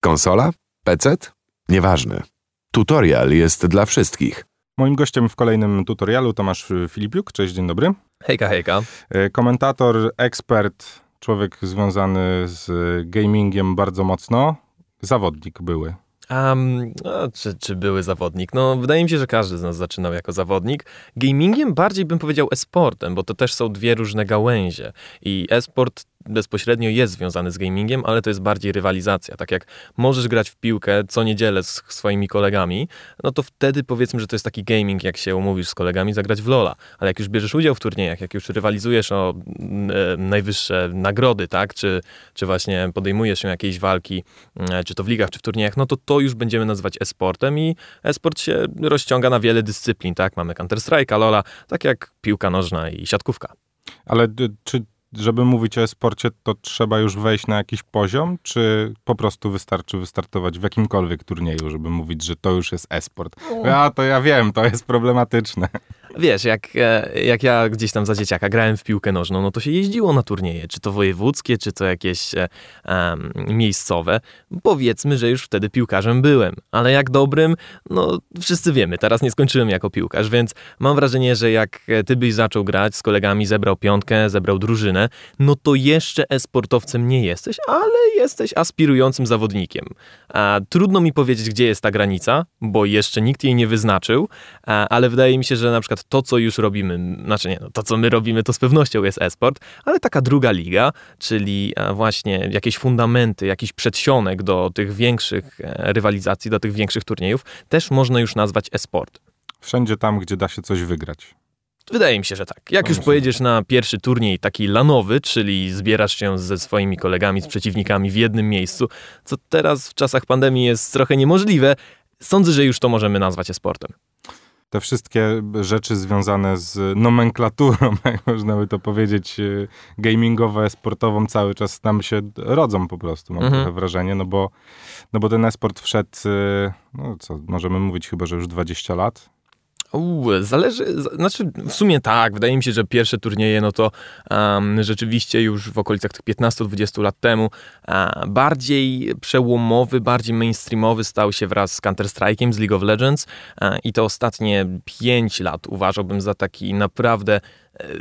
Konsola? PC? Nieważne. Tutorial jest dla wszystkich. Moim gościem w kolejnym tutorialu Tomasz Filipiuk. Cześć, dzień dobry. Hejka, hejka. E, komentator, ekspert, człowiek związany z gamingiem bardzo mocno. Zawodnik były. Um, no, czy, czy były zawodnik? No, wydaje mi się, że każdy z nas zaczynał jako zawodnik. Gamingiem bardziej bym powiedział e-sportem, bo to też są dwie różne gałęzie. I e-sport bezpośrednio jest związany z gamingiem, ale to jest bardziej rywalizacja. Tak jak możesz grać w piłkę co niedzielę z swoimi kolegami, no to wtedy powiedzmy, że to jest taki gaming, jak się umówisz z kolegami zagrać w LoLa. Ale jak już bierzesz udział w turniejach, jak już rywalizujesz o e, najwyższe nagrody, tak, czy, czy właśnie podejmujesz się jakiejś walki, e, czy to w ligach, czy w turniejach, no to to już będziemy nazywać e-sportem i e-sport się rozciąga na wiele dyscyplin, tak? Mamy Counter-Strike'a, LoLa, tak jak piłka nożna i siatkówka. Ale czy żeby mówić o e-sporcie, to trzeba już wejść na jakiś poziom, czy po prostu wystarczy wystartować w jakimkolwiek turnieju, żeby mówić, że to już jest e-sport? Ja to ja wiem, to jest problematyczne. Wiesz, jak, e, jak ja gdzieś tam za dzieciaka grałem w piłkę nożną, no to się jeździło na turnieje, czy to wojewódzkie, czy to jakieś um, miejscowe. Powiedzmy, że już wtedy piłkarzem byłem, ale jak dobrym, no wszyscy wiemy, teraz nie skończyłem jako piłkarz, więc mam wrażenie, że jak ty byś zaczął grać z kolegami, zebrał piątkę, zebrał drużynę, no to jeszcze e-sportowcem nie jesteś, ale jesteś aspirującym zawodnikiem. A, trudno mi powiedzieć, gdzie jest ta granica, bo jeszcze nikt jej nie wyznaczył, ale wydaje mi się, że na przykład to, co już robimy, znaczy nie, no, to, co my robimy, to z pewnością jest esport, ale taka druga liga, czyli e, właśnie jakieś fundamenty, jakiś przedsionek do tych większych e, rywalizacji, do tych większych turniejów, też można już nazwać esport. Wszędzie tam, gdzie da się coś wygrać. Wydaje mi się, że tak. Jak już pojedziesz na pierwszy turniej taki lanowy, czyli zbierasz się ze swoimi kolegami, z przeciwnikami w jednym miejscu, co teraz w czasach pandemii jest trochę niemożliwe, sądzę, że już to możemy nazwać e-sportem te wszystkie rzeczy związane z nomenklaturą, jak można by to powiedzieć, y, gamingowo sportową cały czas nam się rodzą po prostu, mam mhm. wrażenie, no bo, no bo ten esport wszedł, y, no co, możemy mówić chyba, że już 20 lat, Zależy, znaczy w sumie tak, wydaje mi się, że pierwsze turnieje, no to um, rzeczywiście już w okolicach tych 15-20 lat temu bardziej przełomowy, bardziej mainstreamowy stał się wraz z Counter-Strike'iem, z League of Legends i te ostatnie 5 lat uważałbym za taki naprawdę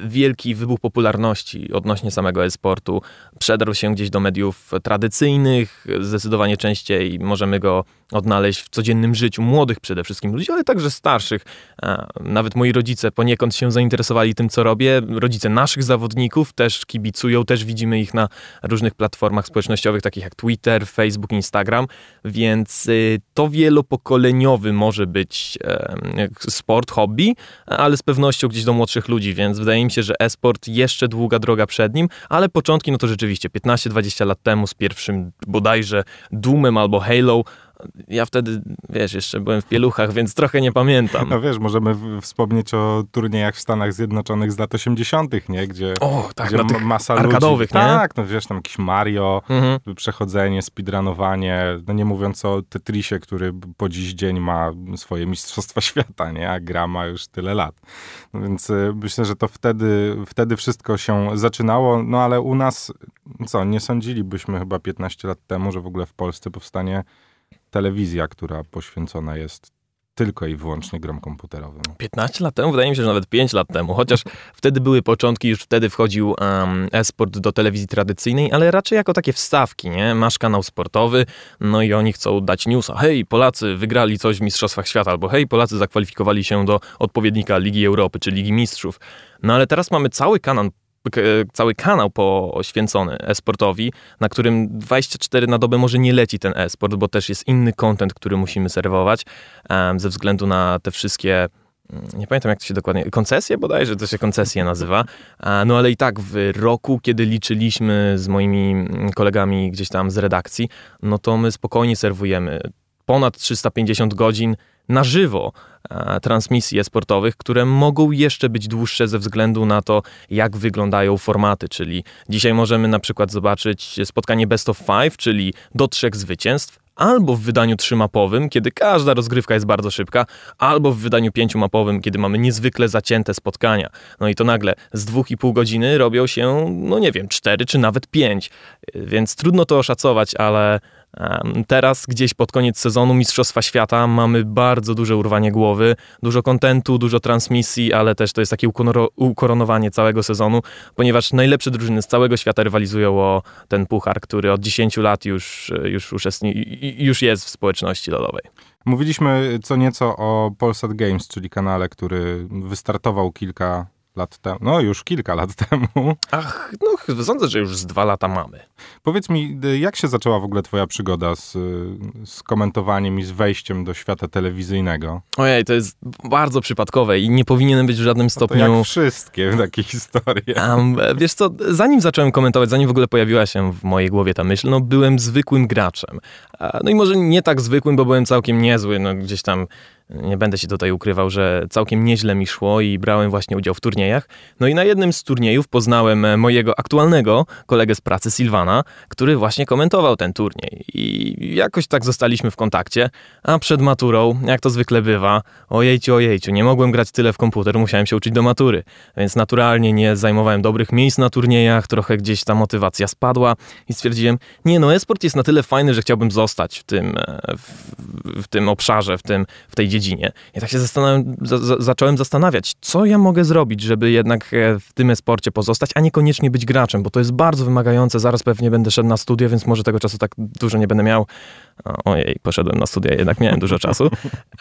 wielki wybuch popularności odnośnie samego e-sportu przedarł się gdzieś do mediów tradycyjnych, zdecydowanie częściej możemy go odnaleźć w codziennym życiu młodych przede wszystkim ludzi, ale także starszych. Nawet moi rodzice poniekąd się zainteresowali tym, co robię. Rodzice naszych zawodników też kibicują, też widzimy ich na różnych platformach społecznościowych, takich jak Twitter, Facebook, Instagram, więc y, to wielopokoleniowy może być sport, hobby, ale z pewnością gdzieś do młodszych ludzi, więc wydaje mi się, że e-sport jeszcze długa droga przed nim, ale początki no to rzeczywiście 15-20 lat temu z pierwszym bodajże Doomem albo Halo ja wtedy, wiesz, jeszcze byłem w pieluchach, więc trochę nie pamiętam. No wiesz, możemy wspomnieć o turniejach w Stanach Zjednoczonych z lat 80., nie? Gdzie, o, tak, gdzie masa arkadowych, ludzi. nie? Tak, no wiesz, tam jakiś Mario, mhm. przechodzenie, speedrunowanie, no nie mówiąc o Tetrisie, który po dziś dzień ma swoje mistrzostwa świata, nie? A gra ma już tyle lat. No więc y, myślę, że to wtedy, wtedy wszystko się zaczynało, no ale u nas, co, nie sądzilibyśmy chyba 15 lat temu, że w ogóle w Polsce powstanie telewizja, która poświęcona jest tylko i wyłącznie grom komputerowym. 15 lat temu? Wydaje mi się, że nawet 5 lat temu. Chociaż wtedy były początki, już wtedy wchodził um, e-sport do telewizji tradycyjnej, ale raczej jako takie wstawki, nie? Masz kanał sportowy, no i oni chcą dać newsa. Hej, Polacy wygrali coś w Mistrzostwach Świata, albo hej, Polacy zakwalifikowali się do odpowiednika Ligi Europy, czy Ligi Mistrzów. No ale teraz mamy cały kanał cały kanał poświęcony e-sportowi, na którym 24 na dobę może nie leci ten e-sport, bo też jest inny content, który musimy serwować ze względu na te wszystkie mm, nie pamiętam jak to się dokładnie, koncesje bodajże, to się koncesje nazywa, no ale i tak w roku, kiedy liczyliśmy z moimi mm, kolegami gdzieś tam z redakcji, no to my spokojnie serwujemy ponad 350 godzin na żywo e, transmisji sportowych, które mogą jeszcze być dłuższe ze względu na to, jak wyglądają formaty. Czyli dzisiaj możemy na przykład zobaczyć spotkanie best of five, czyli do trzech zwycięstw, albo w wydaniu trzymapowym, kiedy każda rozgrywka jest bardzo szybka, albo w wydaniu pięciomapowym, kiedy mamy niezwykle zacięte spotkania. No i to nagle z dwóch i pół godziny robią się, no nie wiem, cztery czy nawet pięć. Więc trudno to oszacować, ale Teraz gdzieś pod koniec sezonu Mistrzostwa Świata mamy bardzo duże urwanie głowy, dużo kontentu, dużo transmisji, ale też to jest takie ukoronowanie całego sezonu, ponieważ najlepsze drużyny z całego świata rywalizują o ten puchar, który od 10 lat już, już, już jest w społeczności lodowej. Mówiliśmy co nieco o Polsat Games, czyli kanale, który wystartował kilka lat temu, no już kilka lat temu. Ach, no sądzę, że już z dwa lata mamy. Powiedz mi, jak się zaczęła w ogóle twoja przygoda z, z komentowaniem i z wejściem do świata telewizyjnego? Ojej, to jest bardzo przypadkowe i nie powinienem być w żadnym stopniu... No jak wszystkie takie historie. Um, wiesz co, zanim zacząłem komentować, zanim w ogóle pojawiła się w mojej głowie ta myśl, no byłem zwykłym graczem. No i może nie tak zwykłym, bo byłem całkiem niezły, no gdzieś tam nie będę się tutaj ukrywał, że całkiem nieźle mi szło i brałem właśnie udział w turniejach. No i na jednym z turniejów poznałem e, mojego aktualnego kolegę z pracy, Silvana, który właśnie komentował ten turniej. I jakoś tak zostaliśmy w kontakcie, a przed maturą, jak to zwykle bywa, ojejciu, ojejciu, nie mogłem grać tyle w komputer, musiałem się uczyć do matury. Więc naturalnie nie zajmowałem dobrych miejsc na turniejach, trochę gdzieś ta motywacja spadła i stwierdziłem, nie no, esport jest na tyle fajny, że chciałbym zostać w tym, e, w, w tym obszarze, w, tym, w tej dziedzinie dziedzinie. I tak się zastanawiam, za, zacząłem zastanawiać, co ja mogę zrobić, żeby jednak e, w tym sporcie pozostać, a niekoniecznie być graczem, bo to jest bardzo wymagające. Zaraz pewnie będę szedł na studia, więc może tego czasu tak dużo nie będę miał. Ojej, poszedłem na studia, jednak miałem dużo czasu.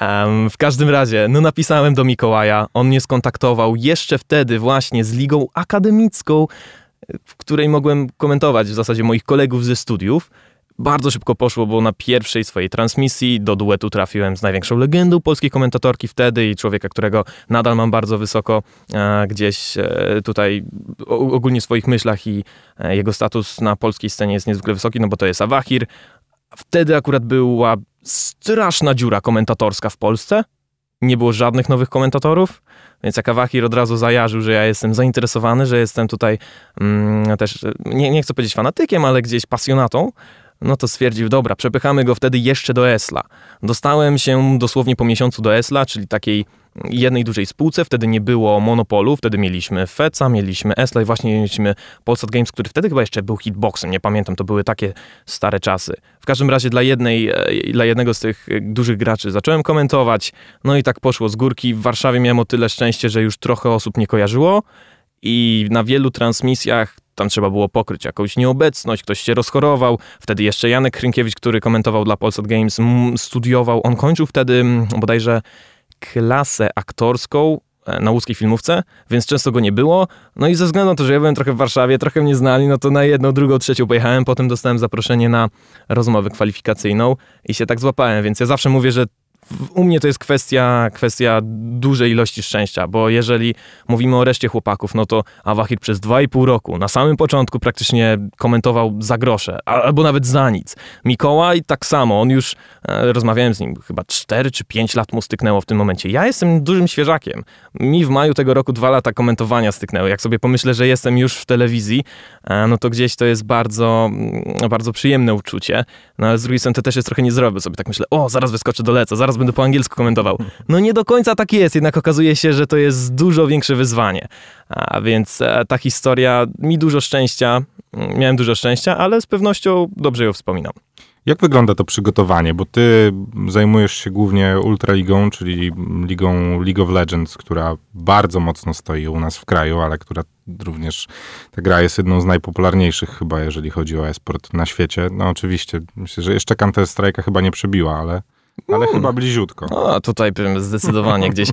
Um, w każdym razie, no napisałem do Mikołaja, on mnie skontaktował jeszcze wtedy właśnie z ligą akademicką, w której mogłem komentować w zasadzie moich kolegów ze studiów. Bardzo szybko poszło, bo na pierwszej swojej transmisji do duetu trafiłem z największą legendą polskiej komentatorki wtedy i człowieka, którego nadal mam bardzo wysoko e, gdzieś e, tutaj o, ogólnie w swoich myślach i e, jego status na polskiej scenie jest niezwykle wysoki, no bo to jest Awahir. Wtedy akurat była straszna dziura komentatorska w Polsce. Nie było żadnych nowych komentatorów. Więc jak Awahir od razu zajarzył, że ja jestem zainteresowany, że jestem tutaj mm, też, nie, nie chcę powiedzieć fanatykiem, ale gdzieś pasjonatą, no to stwierdził, dobra, przepychamy go wtedy jeszcze do Esla. Dostałem się dosłownie po miesiącu do Esla, czyli takiej jednej dużej spółce, wtedy nie było monopolu, wtedy mieliśmy Feca, mieliśmy Esla i właśnie mieliśmy Polsat Games, który wtedy chyba jeszcze był hitboxem, nie pamiętam, to były takie stare czasy. W każdym razie dla jednej, e, dla jednego z tych dużych graczy zacząłem komentować, no i tak poszło z górki. W Warszawie miałem o tyle szczęście, że już trochę osób nie kojarzyło i na wielu transmisjach tam trzeba było pokryć jakąś nieobecność, ktoś się rozchorował. Wtedy jeszcze Janek Hrynkiewicz, który komentował dla Polsat Games, studiował. On kończył wtedy bodajże klasę aktorską e, na łódzkiej filmówce, więc często go nie było. No i ze względu na to, że ja byłem trochę w Warszawie, trochę mnie znali, no to na jedną, drugą, trzecią pojechałem. Potem dostałem zaproszenie na rozmowę kwalifikacyjną i się tak złapałem, więc ja zawsze mówię, że u mnie to jest kwestia, kwestia dużej ilości szczęścia, bo jeżeli mówimy o reszcie chłopaków, no to Awahir przez 2,5 roku na samym początku praktycznie komentował za grosze, albo nawet za nic. Mikołaj tak samo, on już, e, rozmawiałem z nim, chyba 4 czy 5 lat mu styknęło w tym momencie. Ja jestem dużym świeżakiem. Mi w maju tego roku dwa lata komentowania styknęły. Jak sobie pomyślę, że jestem już w telewizji, e, no to gdzieś to jest bardzo, mm, bardzo przyjemne uczucie. No ale z drugiej strony to też jest trochę nie zrobię. Sobie tak myślę, o, zaraz wyskoczę do leca, zaraz będę po angielsku komentował. No nie do końca tak jest, jednak okazuje się, że to jest dużo większe wyzwanie. A więc e, ta historia mi dużo szczęścia, mm, miałem dużo szczęścia, ale z pewnością dobrze ją wspominam. Jak wygląda to przygotowanie? Bo ty zajmujesz się głównie Ultraligą, czyli ligą League of Legends, która bardzo mocno stoi u nas w kraju, ale która również ta gra jest jedną z najpopularniejszych chyba, jeżeli chodzi o esport na świecie. No oczywiście, myślę, że jeszcze Counter Strike'a chyba nie przebiła, ale ale hmm. chyba bliziutko. No, tutaj zdecydowanie gdzieś.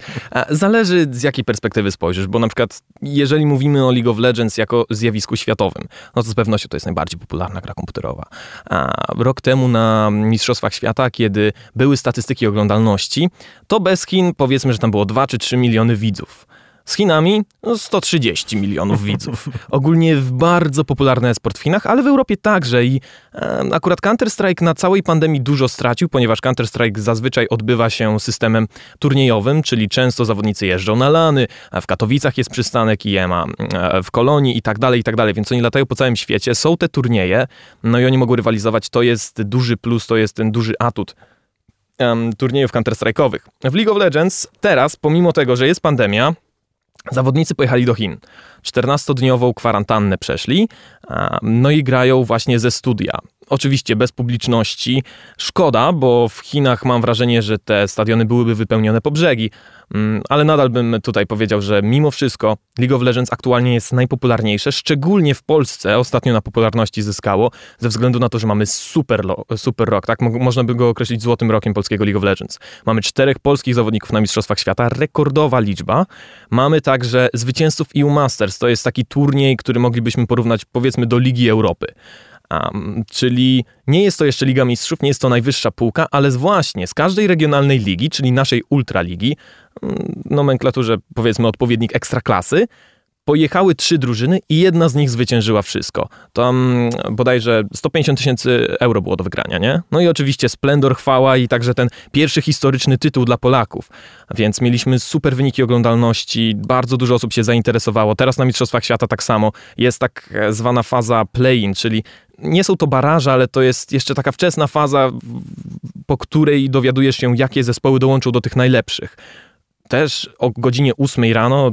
Zależy z jakiej perspektywy spojrzysz, bo na przykład jeżeli mówimy o League of Legends jako zjawisku światowym, no to z pewnością to jest najbardziej popularna gra komputerowa. A rok temu na Mistrzostwach Świata, kiedy były statystyki oglądalności, to bez Chin powiedzmy, że tam było 2 czy 3 miliony widzów. Z Chinami 130 no, milionów widzów. Ogólnie bardzo popularny esport w Chinach, ale w Europie także i e, akurat Counter-Strike na całej pandemii dużo stracił, ponieważ Counter-Strike zazwyczaj odbywa się systemem turniejowym, czyli często zawodnicy jeżdżą na lany, w Katowicach jest przystanek IEMA, e, w Kolonii i tak dalej, i tak dalej, więc oni latają po całym świecie, są te turnieje, no i oni mogą rywalizować, to jest duży plus, to jest ten duży atut um, turniejów Counter-Strike'owych. W League of Legends teraz, pomimo tego, że jest pandemia, Zawodnicy pojechali do Chin. 14-dniową kwarantannę przeszli, no i grają właśnie ze studia. Oczywiście bez publiczności. Szkoda, bo w Chinach mam wrażenie, że te stadiony byłyby wypełnione po brzegi. Mm, ale nadal bym tutaj powiedział, że mimo wszystko League of Legends aktualnie jest najpopularniejsze, szczególnie w Polsce ostatnio na popularności zyskało, ze względu na to, że mamy super, super rok, tak? Można by go określić złotym rokiem polskiego League of Legends. Mamy czterech polskich zawodników na Mistrzostwach Świata, rekordowa liczba. Mamy także zwycięzców EU Masters, to jest taki turniej, który moglibyśmy porównać powiedzmy do Ligi Europy. Um, czyli nie jest to jeszcze Liga Mistrzów, nie jest to najwyższa półka, ale właśnie z każdej regionalnej ligi, czyli naszej ultraligi, mm, nomenklaturze powiedzmy odpowiednik ekstraklasy, pojechały trzy drużyny i jedna z nich zwyciężyła wszystko. Tam bodajże 150 tysięcy euro było do wygrania, nie? No i oczywiście splendor, chwała i także ten pierwszy historyczny tytuł dla Polaków. Więc mieliśmy super wyniki oglądalności, bardzo dużo osób się zainteresowało. Teraz na Mistrzostwach Świata tak samo jest tak zwana faza play-in, czyli nie są to baraże, ale to jest jeszcze taka wczesna faza, po której dowiadujesz się, jakie zespoły dołączą do tych najlepszych. Też o godzinie 8 rano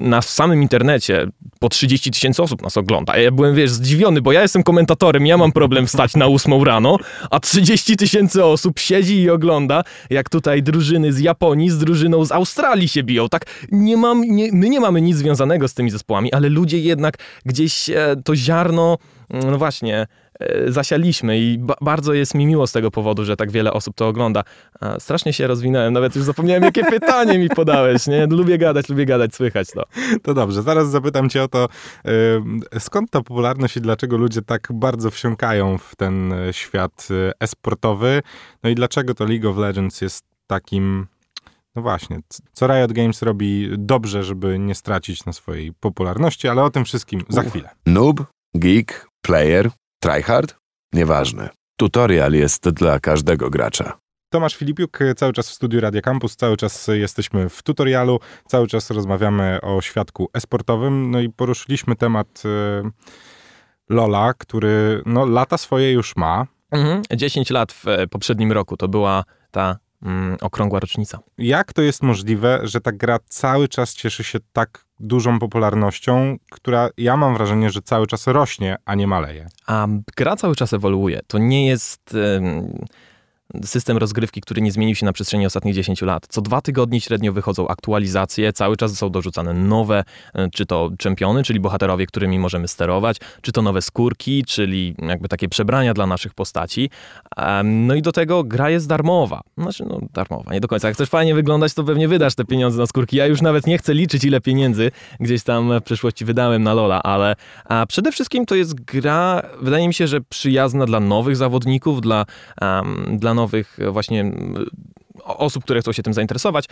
na samym internecie po 30 tysięcy osób nas ogląda. Ja byłem, wiesz, zdziwiony, bo ja jestem komentatorem, ja mam problem wstać na 8 rano, a 30 tysięcy osób siedzi i ogląda, jak tutaj drużyny z Japonii z drużyną z Australii się biją. Tak, nie mam, nie, my nie mamy nic związanego z tymi zespołami, ale ludzie jednak gdzieś e, to ziarno, no właśnie, zasialiśmy i ba bardzo jest mi miło z tego powodu, że tak wiele osób to ogląda. A strasznie się rozwinąłem, nawet już zapomniałem, jakie pytanie mi podałeś, nie? Lubię gadać, lubię gadać, słychać to. To dobrze, zaraz zapytam cię o to, skąd ta popularność i dlaczego ludzie tak bardzo wsiąkają w ten e, świat esportowy, no i dlaczego to League of Legends jest takim no właśnie, co Riot Games robi dobrze, żeby nie stracić na swojej popularności, ale o tym wszystkim za chwilę. Noob, geek, player, Tryhard? Nieważne. Tutorial jest dla każdego gracza. Tomasz Filipiuk, cały czas w studiu Radia Campus, cały czas jesteśmy w tutorialu, cały czas rozmawiamy o świadku esportowym, no i poruszyliśmy temat y, Lola, który no, lata swoje już ma. Mhm, 10 lat w poprzednim roku to była ta mm, okrągła rocznica. Jak to jest możliwe, że ta gra cały czas cieszy się tak dużą popularnością, która ja mam wrażenie, że cały czas rośnie, a nie maleje? A gra cały czas ewoluuje. To nie jest system rozgrywki, który nie zmienił się na przestrzeni ostatnich 10 lat. Co dwa tygodnie średnio wychodzą aktualizacje, cały czas są dorzucane nowe, e, czy to czempiony, czyli bohaterowie, którymi możemy sterować, czy to nowe skórki, czyli jakby takie przebrania dla naszych postaci. No i do tego gra jest darmowa. Znaczy, no darmowa, nie do końca. Jak chcesz fajnie wyglądać, to pewnie wydasz te pieniądze na skórki. Ja już nawet nie chcę liczyć, ile pieniędzy gdzieś tam w przeszłości wydałem na Lola, ale a przede wszystkim to jest gra, wydaje mi się, że przyjazna dla nowych zawodników, dla, um, dla nowych właśnie osób, które chcą się tym zainteresować,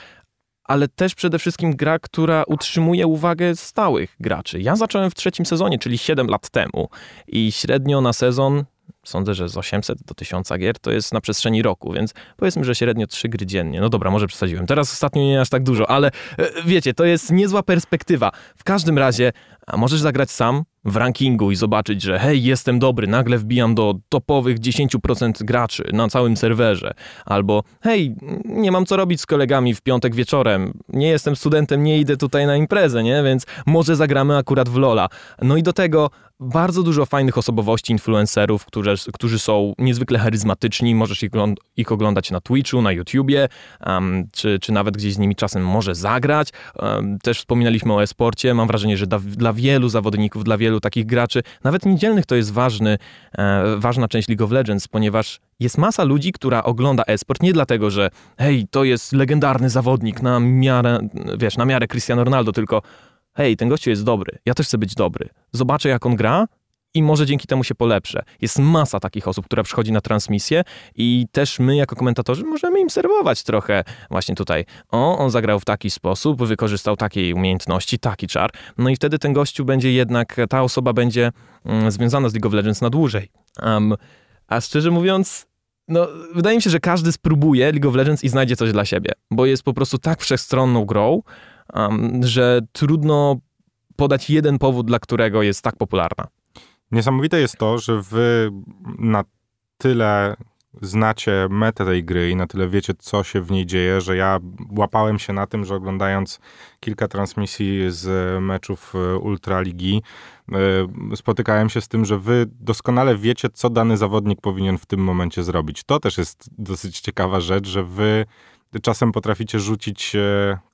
ale też przede wszystkim gra, która utrzymuje uwagę stałych graczy. Ja zacząłem w trzecim sezonie, czyli 7 lat temu i średnio na sezon sądzę, że z 800 do 1000 gier to jest na przestrzeni roku, więc powiedzmy, że średnio 3 gry dziennie. No dobra, może przesadziłem. Teraz ostatnio nie aż tak dużo, ale e, wiecie, to jest niezła perspektywa. W każdym razie możesz zagrać sam, w rankingu i zobaczyć, że hej, jestem dobry, nagle wbijam do topowych 10% graczy na całym serwerze. Albo hej, nie mam co robić z kolegami w piątek wieczorem, nie jestem studentem, nie idę tutaj na imprezę, nie? Więc może zagramy akurat w Lola. No i do tego bardzo dużo fajnych osobowości, influencerów, którzy, którzy są niezwykle charyzmatyczni. Możesz ich, ich oglądać na Twitchu, na YouTubie, um, czy, czy nawet gdzieś z nimi czasem może zagrać. Um, też wspominaliśmy o e-sporcie. Mam wrażenie, że dla, dla wielu zawodników, dla wielu takich graczy, nawet niedzielnych, to jest ważny, e, ważna część League of Legends, ponieważ jest masa ludzi, która ogląda e-sport nie dlatego, że hej, to jest legendarny zawodnik na miarę, wiesz, na miarę Cristiano Ronaldo, tylko hej, ten gościu jest dobry, ja też chcę być dobry. Zobaczę, jak on gra i może dzięki temu się polepszę. Jest masa takich osób, która przychodzi na transmisję i też my jako komentatorzy możemy im serwować trochę właśnie tutaj. O, on zagrał w taki sposób, wykorzystał takiej umiejętności, taki czar. No i wtedy ten gościu będzie jednak, ta osoba będzie mm, związana z League of Legends na dłużej. Um, a szczerze mówiąc, no, wydaje mi się, że każdy spróbuje League of Legends i znajdzie coś dla siebie, bo jest po prostu tak wszechstronną grą, um, że trudno podać jeden powód, dla którego jest tak popularna. Niesamowite jest to, że wy na tyle znacie metę tej gry i na tyle wiecie, co się w niej dzieje, że ja łapałem się na tym, że oglądając kilka transmisji z meczów e, Ultraligi, e, spotykałem się z tym, że wy doskonale wiecie, co dany zawodnik powinien w tym momencie zrobić. To też jest dosyć ciekawa rzecz, że wy czasem potraficie rzucić,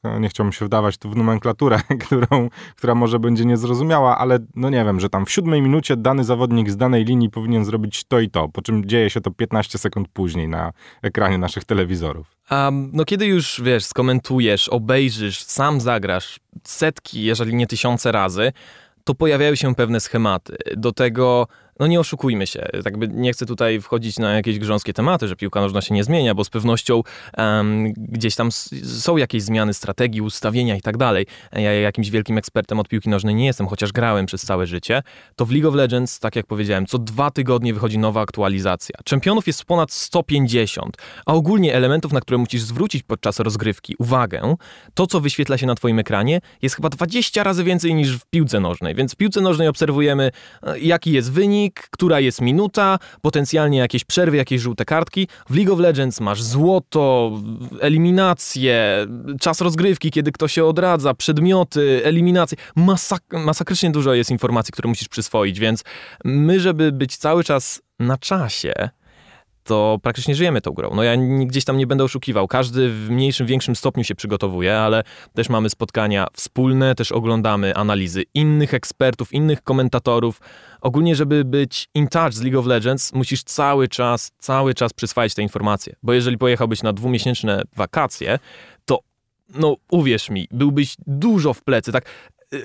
no nie chciałbym się wdawać tu w nomenklaturę, którą, która może będzie niezrozumiała, ale no nie wiem, że tam w siódmej minucie dany zawodnik z danej linii powinien zrobić to i to, po czym dzieje się to 15 sekund później na ekranie naszych telewizorów. A no kiedy już, wiesz, skomentujesz, obejrzysz, sam zagrasz setki, jeżeli nie tysiące razy, to pojawiają się pewne schematy. Do tego no nie oszukujmy się, tak by nie chcę tutaj wchodzić na jakieś grząskie tematy, że piłka nożna się nie zmienia, bo z pewnością um, gdzieś tam są jakieś zmiany strategii, ustawienia i tak dalej. Ja jakimś wielkim ekspertem od piłki nożnej nie jestem, chociaż grałem przez całe życie. To w League of Legends, tak jak powiedziałem, co dwa tygodnie wychodzi nowa aktualizacja. Czempionów jest ponad 150, a ogólnie elementów, na które musisz zwrócić podczas rozgrywki uwagę, to co wyświetla się na twoim ekranie, jest chyba 20 razy więcej niż w piłce nożnej. Więc w piłce nożnej obserwujemy, e, jaki jest wynik, wynik, która jest minuta, potencjalnie jakieś przerwy, jakieś żółte kartki. W League of Legends masz złoto, eliminacje, czas rozgrywki, kiedy ktoś się odradza, przedmioty, eliminacje. Masak masakrycznie dużo jest informacji, które musisz przyswoić, więc my, żeby być cały czas na czasie, to praktycznie żyjemy tą grą. No ja gdzieś tam nie będę oszukiwał. Każdy w mniejszym, większym stopniu się przygotowuje, ale też mamy spotkania wspólne, też oglądamy analizy innych ekspertów, innych komentatorów. Ogólnie, żeby być in touch z League of Legends, musisz cały czas, cały czas przyswajać te informacje. Bo jeżeli pojechałbyś na dwumiesięczne wakacje, to no uwierz mi, byłbyś dużo w plecy. Tak,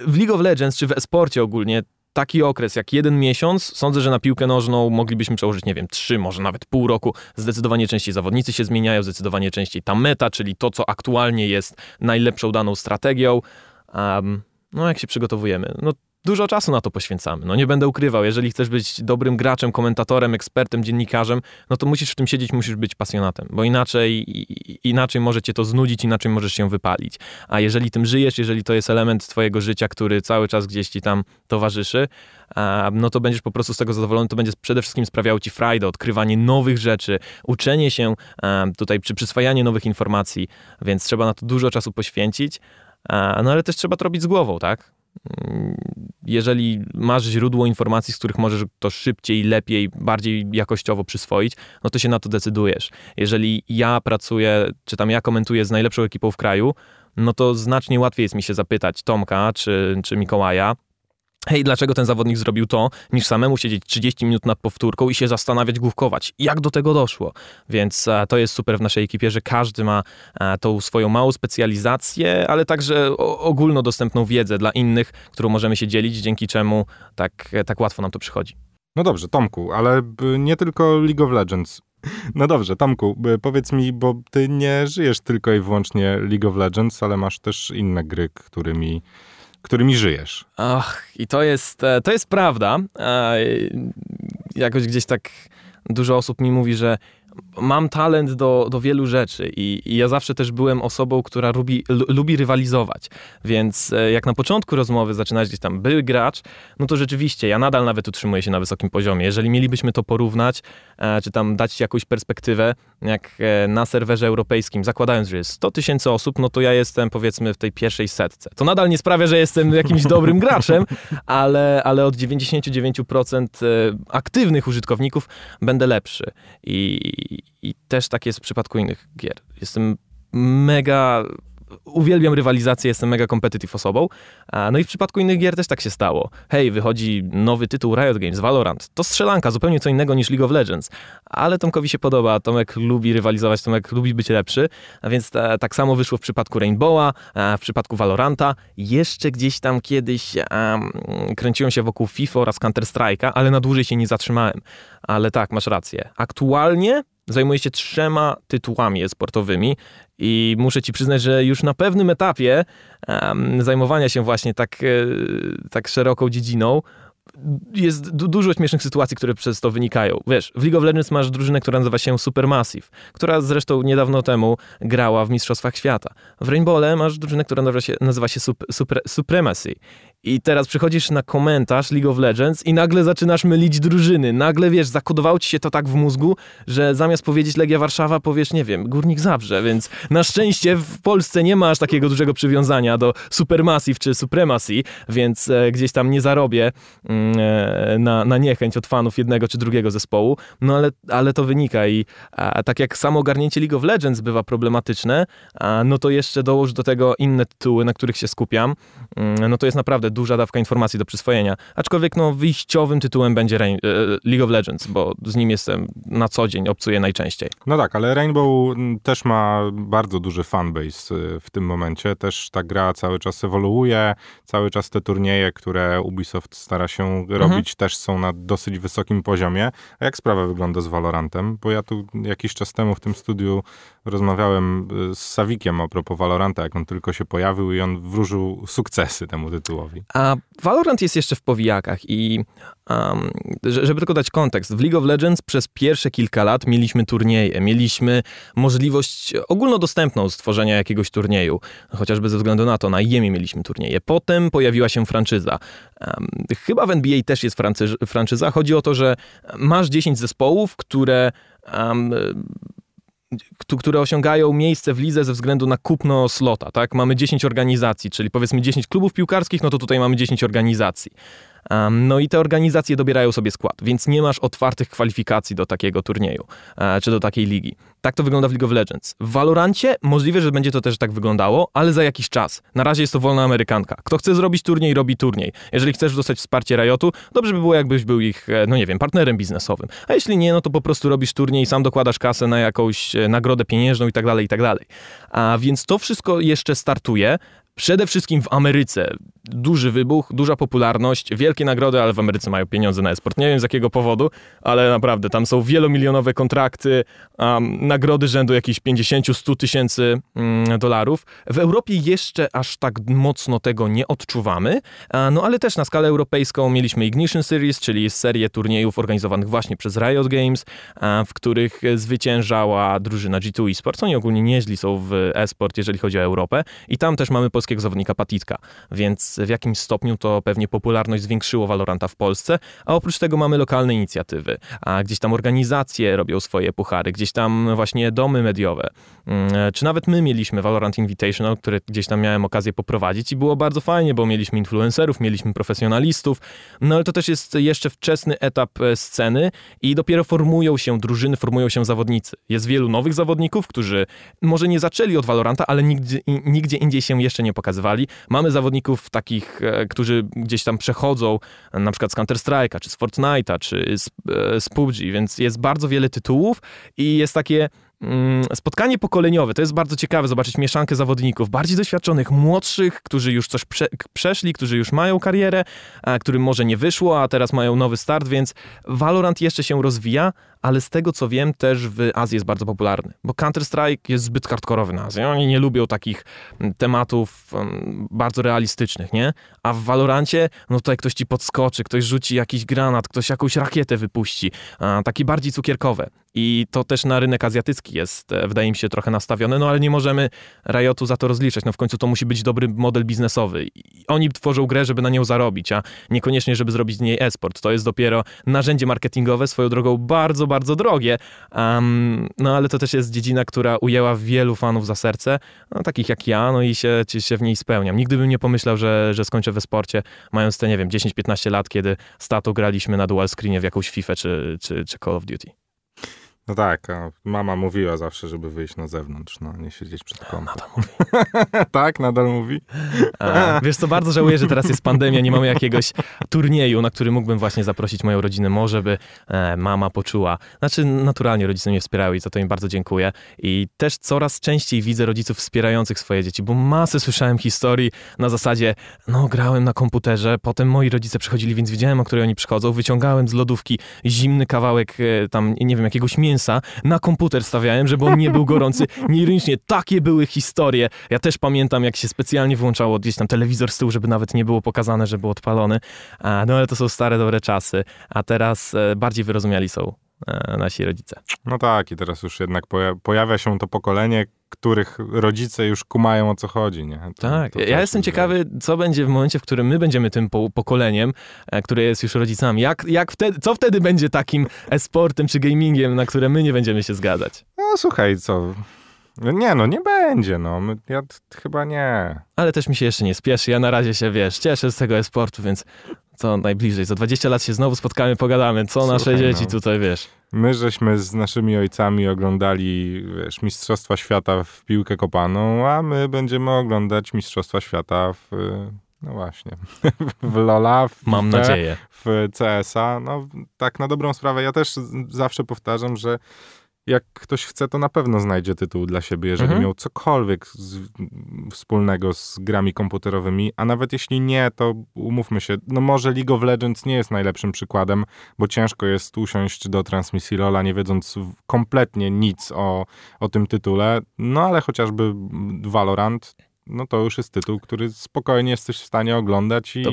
w League of Legends czy w esporcie ogólnie taki okres jak jeden miesiąc, sądzę, że na piłkę nożną moglibyśmy przełożyć, nie wiem, trzy, może nawet pół roku. Zdecydowanie częściej zawodnicy się zmieniają, zdecydowanie częściej ta meta, czyli to, co aktualnie jest najlepszą daną strategią. Um, no, jak się przygotowujemy? No, dużo czasu na to poświęcamy. No nie będę ukrywał, jeżeli chcesz być dobrym graczem, komentatorem, ekspertem, dziennikarzem, no to musisz w tym siedzieć, musisz być pasjonatem, bo inaczej, inaczej może cię to znudzić, inaczej możesz się wypalić. A jeżeli tym żyjesz, jeżeli to jest element twojego życia, który cały czas gdzieś ci tam towarzyszy, no to będziesz po prostu z tego zadowolony, to będzie przede wszystkim sprawiało ci frajdę, odkrywanie nowych rzeczy, uczenie się tutaj, czy przyswajanie nowych informacji, więc trzeba na to dużo czasu poświęcić, no ale też trzeba to robić z głową, tak? Jeżeli masz źródło informacji, z których możesz to szybciej, lepiej, bardziej jakościowo przyswoić, no to się na to decydujesz. Jeżeli ja pracuję, czy tam ja komentuję z najlepszą ekipą w kraju, no to znacznie łatwiej jest mi się zapytać Tomka czy, czy Mikołaja, hej, dlaczego ten zawodnik zrobił to, niż samemu siedzieć 30 minut nad powtórką i się zastanawiać, główkować. Jak do tego doszło? Więc e, to jest super w naszej ekipie, że każdy ma e, tą swoją małą specjalizację, ale także ogólnodostępną wiedzę dla innych, którą możemy się dzielić, dzięki czemu tak, e, tak łatwo nam to przychodzi. No dobrze, Tomku, ale nie tylko League of Legends. No dobrze, Tomku, powiedz mi, bo ty nie żyjesz tylko i wyłącznie League of Legends, ale masz też inne gry, którymi którymi żyjesz. Ach, i to jest, e, to jest prawda. E, jakoś gdzieś tak dużo osób mi mówi, że mam talent do, do wielu rzeczy i, i, ja zawsze też byłem osobą, która lubi, lubi rywalizować. Więc e, jak na początku rozmowy zaczynać gdzieś tam był gracz, no to rzeczywiście ja nadal nawet utrzymuję się na wysokim poziomie. Jeżeli mielibyśmy to porównać, e, czy tam dać jakąś perspektywę, jak e, na serwerze europejskim, zakładając, że jest 100 tysięcy osób, no to ja jestem powiedzmy w tej pierwszej setce. To nadal nie sprawia, że jestem jakimś dobrym graczem, ale, ale od 99% aktywnych użytkowników będę lepszy. I, i, też tak jest w przypadku innych gier. Jestem mega uwielbiam rywalizację, jestem mega competitive osobą. No i w przypadku innych gier też tak się stało. Hej, wychodzi nowy tytuł Riot Games, Valorant. To strzelanka, zupełnie co innego niż League of Legends. Ale Tomkowi się podoba, Tomek lubi rywalizować, Tomek lubi być lepszy. A więc ta, tak samo wyszło w przypadku Rainbowa, w przypadku Valoranta. Jeszcze gdzieś tam kiedyś um, kręciłem się wokół FIFA oraz Counter-Strike'a, ale na dłużej się nie zatrzymałem. Ale tak, masz rację. Aktualnie zajmuje się trzema tytułami sportowymi i muszę ci przyznać, że już na pewnym etapie um, zajmowania się właśnie tak, e, tak szeroką dziedziną jest du dużo śmiesznych sytuacji, które przez to wynikają. Wiesz, w League of Legends masz drużynę, która nazywa się Supermassive, która zresztą niedawno temu grała w Mistrzostwach Świata. W Rainbowle masz drużynę, która nazywa się, nazywa się Super, Super, Supremacy I teraz przychodzisz na komentarz League of Legends i nagle zaczynasz mylić drużyny. Nagle, wiesz, zakodowało ci się to tak w mózgu, że zamiast powiedzieć Legia Warszawa, powiesz, nie wiem, Górnik Zabrze, więc na szczęście w Polsce nie ma aż takiego dużego przywiązania do Supermassive czy Supremacy, więc e, gdzieś tam nie zarobię mm, e, na, na niechęć od fanów jednego czy drugiego zespołu, no ale, ale to wynika i a, tak jak samo ogarnięcie League of Legends bywa problematyczne, a, no to jeszcze dołóż do tego inne tytuły, na których się skupiam, mm, no to jest naprawdę duża dawka informacji do przyswojenia. Aczkolwiek no wyjściowym tytułem będzie Rain, e, League of Legends, bo z nim jestem na co dzień, obcuję najczęściej. No tak, ale Rainbow też ma bardzo duży fanbase y, w tym momencie. Też ta gra cały czas ewoluuje, cały czas te turnieje, które Ubisoft stara się mhm. robić, też są na dosyć wysokim poziomie. A jak sprawa wygląda z Valorantem? Bo ja tu jakiś czas temu w tym studiu rozmawiałem z Sawikiem a propos Valoranta, jak on tylko się pojawił i on wróżył sukcesy temu tytułowi. A Valorant jest jeszcze w powijakach i um, żeby tylko dać kontekst, w League of Legends przez pierwsze kilka lat mieliśmy turnieje, mieliśmy możliwość ogólnodostępną stworzenia jakiegoś turnieju, chociażby ze względu na to, na IEMie mieliśmy turnieje. Potem pojawiła się franczyza. Um, chyba w NBA też jest franczyza. Chodzi o to, że masz 10 zespołów, które um, które osiągają miejsce w lidze ze względu na kupno slota, tak? Mamy 10 organizacji, czyli powiedzmy 10 klubów piłkarskich, no to tutaj mamy 10 organizacji. No i te organizacje dobierają sobie skład, więc nie masz otwartych kwalifikacji do takiego turnieju e, czy do takiej ligi. Tak to wygląda w League of Legends. W Valorancie możliwe, że będzie to też tak wyglądało, ale za jakiś czas. Na razie jest to wolna amerykanka. Kto chce zrobić turniej, robi turniej. Jeżeli chcesz dostać wsparcie Riotu, dobrze by było, jakbyś był ich, e, no nie wiem, partnerem biznesowym. A jeśli nie, no to po prostu robisz turniej, sam dokładasz kasę na jakąś e, nagrodę pieniężną i tak dalej, i tak dalej. A więc to wszystko jeszcze startuje. Przede wszystkim w Ameryce duży wybuch, duża popularność, wielkie nagrody, ale w Ameryce mają pieniądze na esport. Nie wiem z jakiego powodu, ale naprawdę tam są wielomilionowe kontrakty, um, nagrody rzędu jakichś 50-100 tysięcy um, dolarów. W Europie jeszcze aż tak mocno tego nie odczuwamy, no ale też na skalę europejską mieliśmy Ignition Series, czyli serię turniejów organizowanych właśnie przez Riot Games, w których zwyciężała drużyna G2 Esports. Oni ogólnie nieźli są w esport, jeżeli chodzi o Europę i tam też mamy polskiego zawodnika Patitka, więc w jakimś stopniu to pewnie popularność zwiększyło Valoranta w Polsce, a oprócz tego mamy lokalne inicjatywy, a gdzieś tam organizacje robią swoje puchary, gdzieś tam właśnie domy mediowe, mm, czy nawet my mieliśmy Valorant Invitational, który gdzieś tam miałem okazję poprowadzić i było bardzo fajnie, bo mieliśmy influencerów, mieliśmy profesjonalistów, no ale to też jest jeszcze wczesny etap e, sceny i dopiero formują się drużyny, formują się zawodnicy. Jest wielu nowych zawodników, którzy może nie zaczęli od Valoranta, ale nigdzie, nigdzie indziej się jeszcze nie pokazywali. Mamy zawodników takich e, którzy gdzieś tam przechodzą, na przykład z Counter-Strike'a, czy z Fortnite'a, czy z, e, z PUBG, więc jest bardzo wiele tytułów i jest takie mm, spotkanie pokoleniowe. To jest bardzo ciekawe zobaczyć mieszankę zawodników, bardziej doświadczonych, młodszych, którzy już coś prze przeszli, którzy już mają karierę, a którym może nie wyszło, a teraz mają nowy start, więc Valorant jeszcze się rozwija, ale z tego co wiem, też w Azji jest bardzo popularny, bo Counter-Strike jest zbyt hardkorowy na Azję. Oni nie lubią takich mm, tematów um, bardzo realistycznych, nie? A w Valorancie, no tutaj ktoś ci podskoczy, ktoś rzuci jakiś granat, ktoś jakąś rakietę wypuści, a, takie bardziej cukierkowe. I to też na rynek azjatycki jest, e, wydaje mi się, trochę nastawione, no ale nie możemy Riotu za to rozliczać. No w końcu to musi być dobry model biznesowy. I oni tworzą grę, żeby na nią zarobić, a niekoniecznie, żeby zrobić z niej esport. To jest dopiero narzędzie marketingowe, swoją drogą bardzo, bardzo drogie. Um, no ale to też jest dziedzina, która ujęła wielu fanów za serce, no, takich jak ja, no i się, się w niej spełniam. Nigdy bym nie pomyślał, że, że skończę we sporcie, mając te, nie wiem, 10-15 lat, kiedy z graliśmy na dual screenie w jakąś FIFA czy, czy, czy Call of Duty. No tak, mama mówiła zawsze, żeby wyjść na zewnątrz, no nie siedzieć przed mówi. tak, nadal mówi. A, wiesz co, bardzo żałuję, że teraz jest pandemia, nie mamy jakiegoś turnieju, na który mógłbym właśnie zaprosić moją rodzinę, może by e, mama poczuła. Znaczy, naturalnie rodzice mnie wspierają i za to im bardzo dziękuję. I też coraz częściej widzę rodziców wspierających swoje dzieci, bo masę słyszałem historii na zasadzie, no grałem na komputerze, potem moi rodzice przychodzili, więc wiedziałem, o której oni przychodzą, wyciągałem z lodówki zimny kawałek e, tam, nie wiem, jakiegoś mięsa, mięsa na komputer stawiałem, żeby on nie był gorący. Nieironicznie, takie były historie. Ja też pamiętam, jak się specjalnie wyłączało gdzieś tam telewizor z tyłu, żeby nawet nie było pokazane, że był odpalony. No ale to są stare, dobre czasy. A teraz e, bardziej wyrozumiali są e, nasi rodzice. No tak, i teraz już jednak pojawia się to pokolenie, których rodzice już kumają o co chodzi, nie? To, tak, to ja jestem ciekawy, co będzie w momencie, w którym my będziemy tym po pokoleniem, e, które jest już rodzicami. Jak, jak wtedy, co wtedy będzie takim e-sportem czy gamingiem, na które my nie będziemy się zgadzać? No słuchaj, co... Nie, no nie będzie, no. Ja chyba nie. Ale też mi się jeszcze nie spieszy. Ja na razie się, wiesz, cieszę z tego e-sportu, więc co najbliżej. Za 20 lat się znowu spotkamy, pogadamy, co Słuchaj, nasze dzieci no. tutaj, wiesz. My żeśmy z naszymi ojcami oglądali, wiesz, Mistrzostwa Świata w piłkę kopaną, a my będziemy oglądać Mistrzostwa Świata w... No właśnie. w Lola, w Mam nadzieję. W CS-a. No tak na dobrą sprawę. Ja też zawsze powtarzam, że jak ktoś chce, to na pewno znajdzie tytuł dla siebie, jeżeli mhm. miał cokolwiek z, wspólnego z grami komputerowymi, a nawet jeśli nie, to umówmy się, no może League of Legends nie jest najlepszym przykładem, bo ciężko jest usiąść do transmisji LoLa, nie wiedząc kompletnie nic o, o tym tytule, no ale chociażby Valorant, no to już jest tytuł, który spokojnie jesteś w stanie oglądać i...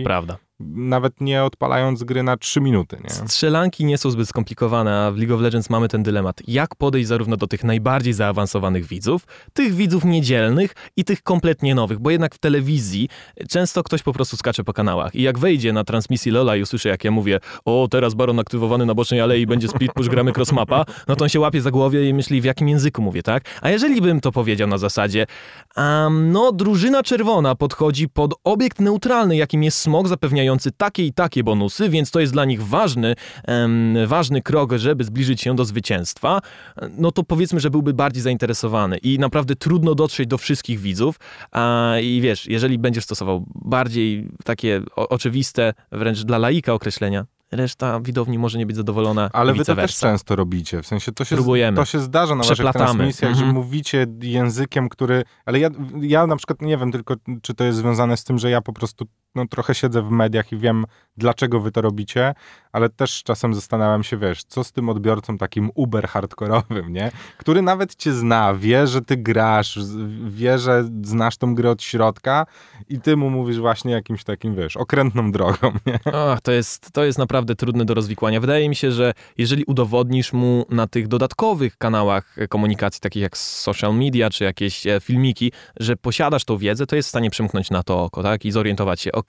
Nawet nie odpalając gry na 3 minuty. Nie? Strzelanki nie są zbyt skomplikowane, a w League of Legends mamy ten dylemat. Jak podejść zarówno do tych najbardziej zaawansowanych widzów, tych widzów niedzielnych i tych kompletnie nowych, bo jednak w telewizji często ktoś po prostu skacze po kanałach i jak wejdzie na transmisji Lola i usłyszy, jak ja mówię, o teraz Baron aktywowany na bocznej alei, będzie split push, gramy crossmapa, no to on się łapie za głowie i myśli, w jakim języku mówię, tak? A jeżeli bym to powiedział na zasadzie, um, no drużyna czerwona podchodzi pod obiekt neutralny, jakim jest smog, zapewniający takie i takie bonusy, więc to jest dla nich ważny, ważny krok, żeby zbliżyć się do zwycięstwa, no to powiedzmy, że byłby bardziej zainteresowany i naprawdę trudno dotrzeć do wszystkich widzów a, i wiesz, jeżeli będziesz stosował bardziej takie oczywiste, wręcz dla laika określenia, reszta widowni może nie być zadowolona. Ale wy to też często robicie. W sensie to się, Próbujemy. To się zdarza na waszych transmisjach, -hmm. że mhm. mówicie językiem, który. Ale ja, ja na przykład nie wiem tylko, czy to jest związane z tym, że ja po prostu no, trochę siedzę w mediach i wiem, dlaczego wy to robicie, ale też czasem zastanawiam się, wiesz, co z tym odbiorcą takim uber hardkorowym, nie? Który nawet cię zna, wie, że ty grasz, wie, że znasz tą grę od środka i ty mu mówisz właśnie jakimś takim, wiesz, okrętną drogą, nie? Ach, to jest, to jest naprawdę trudne do rozwikłania. Wydaje mi się, że jeżeli udowodnisz mu na tych dodatkowych kanałach komunikacji, takich jak social media, czy jakieś e, filmiki, że posiadasz tą wiedzę, to jest w stanie przymknąć na to oko, tak? I zorientować się, ok,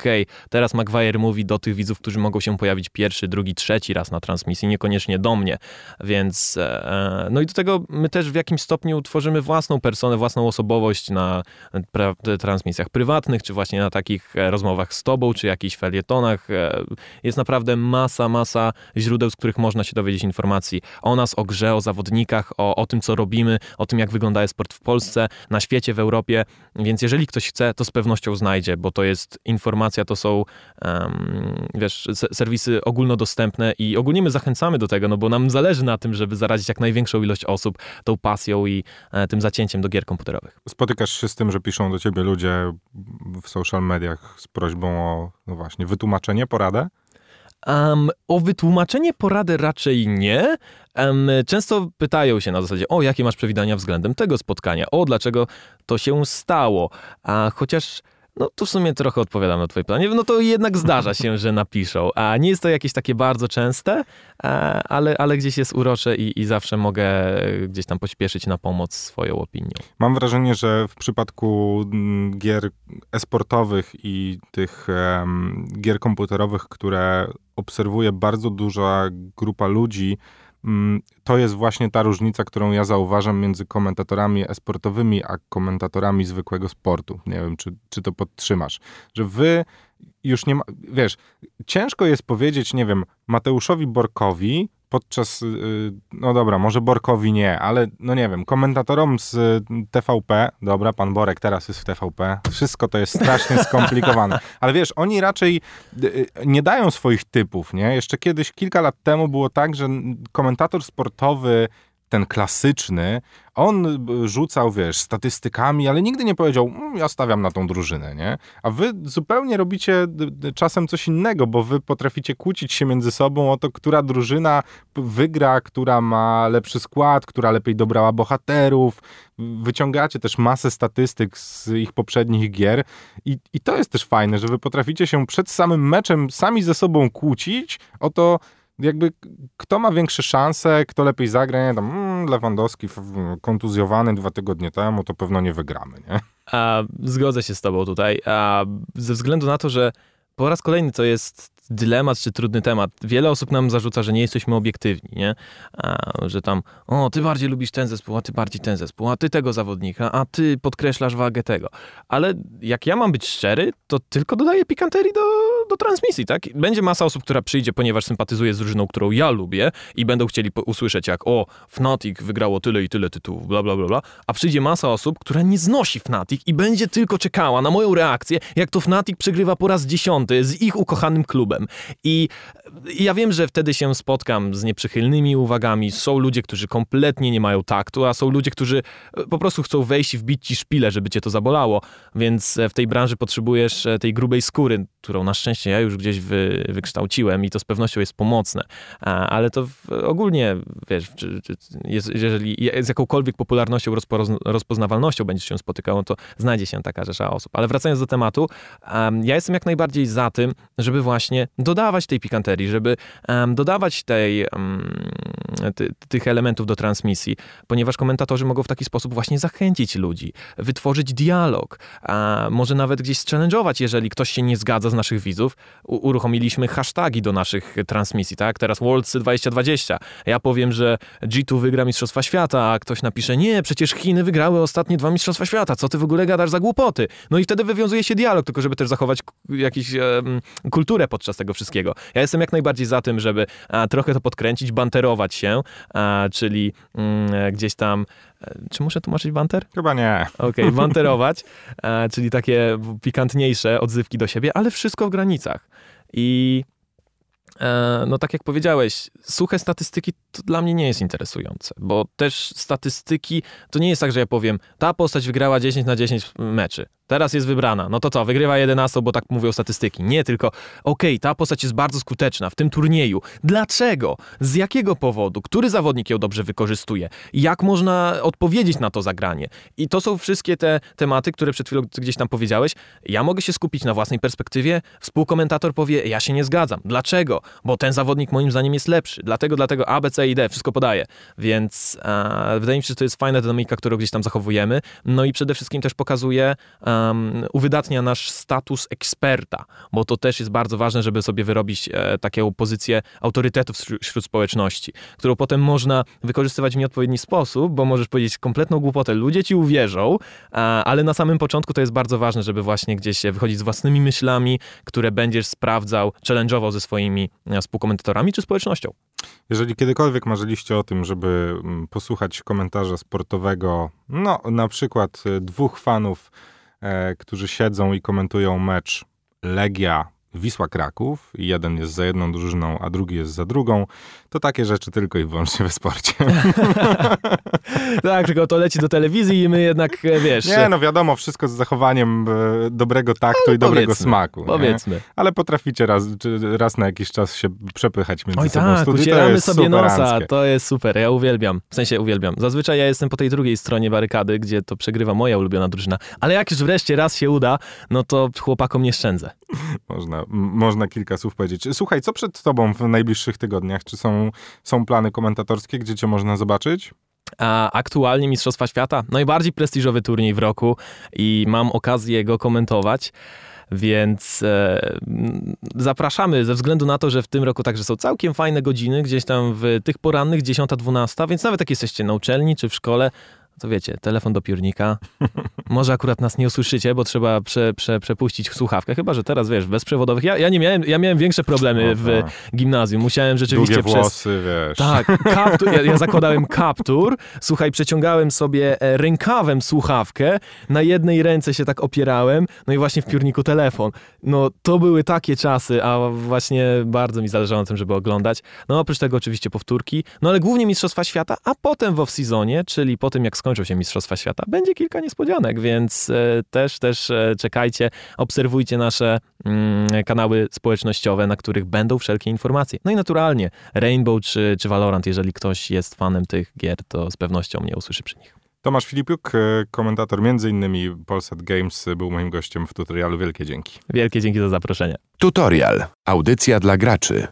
teraz Maguire mówi do tych widzów, którzy mogą się pojawić pierwszy, drugi, trzeci raz na transmisji, niekoniecznie do mnie, więc e, no i do tego my też w jakimś stopniu tworzymy własną personę, własną osobowość na pra, transmisjach prywatnych, czy właśnie na takich e, rozmowach z tobą, czy jakichś felietonach. E, jest naprawdę masa, masa źródeł, z których można się dowiedzieć informacji o nas, o grze, o zawodnikach, o, o tym, co robimy, o tym, jak wygląda sport w Polsce, na świecie, w Europie, więc jeżeli ktoś chce, to z pewnością znajdzie, bo to jest informacja, to są um, wiesz, serwisy ogólnodostępne i ogólnie my zachęcamy do tego, no bo nam zależy na tym, żeby zarazić jak największą ilość osób tą pasją i e, tym zacięciem do gier komputerowych. Spotykasz się z tym, że piszą do ciebie ludzie w social mediach z prośbą o, no właśnie, wytłumaczenie, poradę? Um, o wytłumaczenie porady raczej nie. Um, często pytają się na zasadzie, o jakie masz przewidywania względem tego spotkania, o dlaczego to się stało. A chociaż no tu w sumie trochę odpowiadam na twoje pytanie. No to jednak zdarza się, że napiszą. A nie jest to jakieś takie bardzo częste, ale, ale gdzieś jest urocze i, i zawsze mogę gdzieś tam pośpieszyć na pomoc swoją opinią. Mam wrażenie, że w przypadku mm, gier esportowych i tych um, gier komputerowych, które obserwuje bardzo duża grupa ludzi, to jest właśnie ta różnica, którą ja zauważam między komentatorami esportowymi, a komentatorami zwykłego sportu. Nie wiem, czy, czy to podtrzymasz. Że wy już nie ma, wiesz, ciężko jest powiedzieć, nie wiem, Mateuszowi Borkowi, podczas, y, no dobra, może Borkowi nie, ale no nie wiem, komentatorom z TVP, dobra, pan Borek teraz jest w TVP, wszystko to jest strasznie skomplikowane, ale wiesz, oni raczej y, y, nie dają swoich typów, nie? Jeszcze kiedyś, kilka lat temu było tak, że komentator sportowy ten klasyczny, on rzucał, wiesz, statystykami, ale nigdy nie powiedział, mmm, ja stawiam na tą drużynę, nie? A wy zupełnie robicie czasem coś innego, bo wy potraficie kłócić się między sobą o to, która drużyna wygra, która ma lepszy skład, która lepiej dobrała bohaterów. Wyciągacie też masę statystyk z ich poprzednich gier i, i to jest też fajne, że wy potraficie się przed samym meczem sami ze sobą kłócić o to, jakby kto ma większe szanse, kto lepiej zagra, nie, tam mm, Lewandowski kontuzjowany dwa tygodnie temu, to pewno nie wygramy, nie? A, zgodzę się z tobą tutaj, a, ze względu na to, że po raz kolejny to jest dylemat czy trudny temat. Wiele osób nam zarzuca, że nie jesteśmy obiektywni, nie? A, że tam, o, ty bardziej lubisz ten zespół, a ty bardziej ten zespół, a ty tego zawodnika, a ty podkreślasz wagę tego. Ale jak ja mam być szczery, to tylko dodaję pikanterii do, do transmisji, tak? Będzie masa osób, która przyjdzie, ponieważ sympatyzuje z drużyną, którą ja lubię i będą chcieli usłyszeć jak, o, Fnatic wygrało tyle i tyle tytułów, bla, bla, bla, bla. A przyjdzie masa osób, która nie znosi Fnatic i będzie tylko czekała na moją reakcję, jak to Fnatic przegrywa po raz dziesiąty z ich ukochanym klubem. I ja wiem, że wtedy się spotkam z nieprzychylnymi uwagami. Są ludzie, którzy kompletnie nie mają taktu, a są ludzie, którzy e, po prostu chcą wejść i wbić ci szpilę, żeby cię to zabolało. Więc e, w tej branży potrzebujesz e, tej grubej skóry, którą na szczęście ja już gdzieś wy, wykształciłem i to z pewnością jest pomocne. Ale to ogólnie, wiesz, jeżeli z jakąkolwiek popularnością, rozpoznawalnością będziesz się spotykał, to znajdzie się taka rzesza osób. Ale wracając do tematu, ja jestem jak najbardziej za tym, żeby właśnie dodawać tej pikanterii, żeby dodawać tej, ty, tych elementów do transmisji, ponieważ komentatorzy mogą w taki sposób właśnie zachęcić ludzi, wytworzyć dialog, a może nawet gdzieś challenge'ować, jeżeli ktoś się nie zgadza z naszych widzów. Uruchomiliśmy hasztagi do naszych transmisji, tak? Teraz Worldsy 2020. Ja powiem, że G2 wygra Mistrzostwa Świata, a ktoś napisze, nie, przecież Chiny wygrały ostatnie dwa Mistrzostwa Świata, co ty w ogóle gadasz za głupoty? No i wtedy wywiązuje się dialog, tylko żeby też zachować jakiś um, kulturę podczas tego wszystkiego. Ja jestem jak najbardziej za tym, żeby a, trochę to podkręcić, banterować się, a, czyli mm, gdzieś tam e, czy muszę tłumaczyć banter? Chyba nie. Okej, okay, banterować, a, czyli takie pikantniejsze odzywki do siebie, ale wszystko w granicach. I e, no tak jak powiedziałeś, suche statystyki to dla mnie nie jest interesujące, bo też statystyki to nie jest tak, że ja powiem, ta postać wygrała 10 na 10 meczy. Teraz jest wybrana. No to co, wygrywa 11, bo tak mówią statystyki. Nie, tylko okej, okay, ta postać jest bardzo skuteczna w tym turnieju. Dlaczego? Z jakiego powodu? Który zawodnik ją dobrze wykorzystuje? Jak można odpowiedzieć na to zagranie? I to są wszystkie te tematy, które przed chwilą gdzieś tam powiedziałeś. Ja mogę się skupić na własnej perspektywie. Współkomentator powie, ja się nie zgadzam. Dlaczego? Bo ten zawodnik moim zdaniem jest lepszy. Dlatego, dlatego A, B, C i D, wszystko podaje. Więc e, wydaje mi się, że to jest fajna dynamika, którą gdzieś tam zachowujemy. No i przede wszystkim też pokazuje e, um, uwydatnia nasz status eksperta, bo to też jest bardzo ważne, żeby sobie wyrobić e, taką pozycję autorytetu wśród, społeczności, którą potem można wykorzystywać w nieodpowiedni sposób, bo możesz powiedzieć kompletną głupotę, ludzie ci uwierzą, a, ale na samym początku to jest bardzo ważne, żeby właśnie gdzieś wychodzić z własnymi myślami, które będziesz sprawdzał, challenge'ował ze swoimi e, współkomentatorami czy społecznością. Jeżeli kiedykolwiek marzyliście o tym, żeby mm, posłuchać komentarza sportowego, no na przykład e, dwóch fanów e, którzy siedzą i komentują mecz Legia Wisła Kraków i jeden jest za jedną drużyną, a drugi jest za drugą, to takie rzeczy tylko i wyłącznie we sporcie. tak, tylko to leci do telewizji i my jednak, e, wiesz... Nie, no wiadomo, wszystko z zachowaniem e, dobrego taktu i dobrego smaku. Powiedzmy. Nie? Ale potraficie raz, raz na jakiś czas się przepychać między Oj, sobą tak, studiu, ucieramy sobie nosa, to jest super, ja uwielbiam. W sensie uwielbiam. Zazwyczaj ja jestem po tej drugiej stronie barykady, gdzie to przegrywa moja ulubiona drużyna. Ale jak już wreszcie raz się uda, no to chłopakom nie szczędzę. Można, można kilka słów powiedzieć. Słuchaj, co przed tobą w najbliższych tygodniach? Czy są, są plany komentatorskie, gdzie cię można zobaczyć? A aktualnie Mistrzostwa Świata, najbardziej prestiżowy turniej w roku i mam okazję go komentować. Więc e, zapraszamy ze względu na to, że w tym roku także są całkiem fajne godziny, gdzieś tam w tych porannych 10-12, więc nawet jak jesteście na uczelni czy w szkole, to wiecie, telefon do piórnika. Może akurat nas nie usłyszycie, bo trzeba prze, prze, przepuścić słuchawkę, chyba że teraz wiesz, bezprzewodowych. Ja, ja nie miałem, ja miałem większe problemy w gimnazjum. Musiałem rzeczywiście Długie przez. włosy, wiesz. Tak, kaptur, ja, ja zakładałem kaptur, słuchaj, przeciągałem sobie e, rękawem słuchawkę, na jednej ręce się tak opierałem, no i właśnie w piórniku telefon. No to były takie czasy, a właśnie bardzo mi zależało na tym, żeby oglądać. No oprócz tego oczywiście powtórki, no ale głównie Mistrzostwa Świata, a potem w off-seasonie, czyli po tym jak skończą się Mistrzostwa Świata, będzie kilka niespodzianek, więc e, też, też e, czekajcie, obserwujcie nasze mm, kanały społecznościowe, na których będą wszelkie informacje. No i naturalnie Rainbow czy, czy Valorant, jeżeli ktoś jest fanem tych gier, to z pewnością mnie usłyszy przy nich. Tomasz Filipiuk, e, komentator m.in. Polsat Games, był moim gościem w tutorialu. Wielkie dzięki. Wielkie dzięki za zaproszenie. Tutorial. Audycja dla graczy.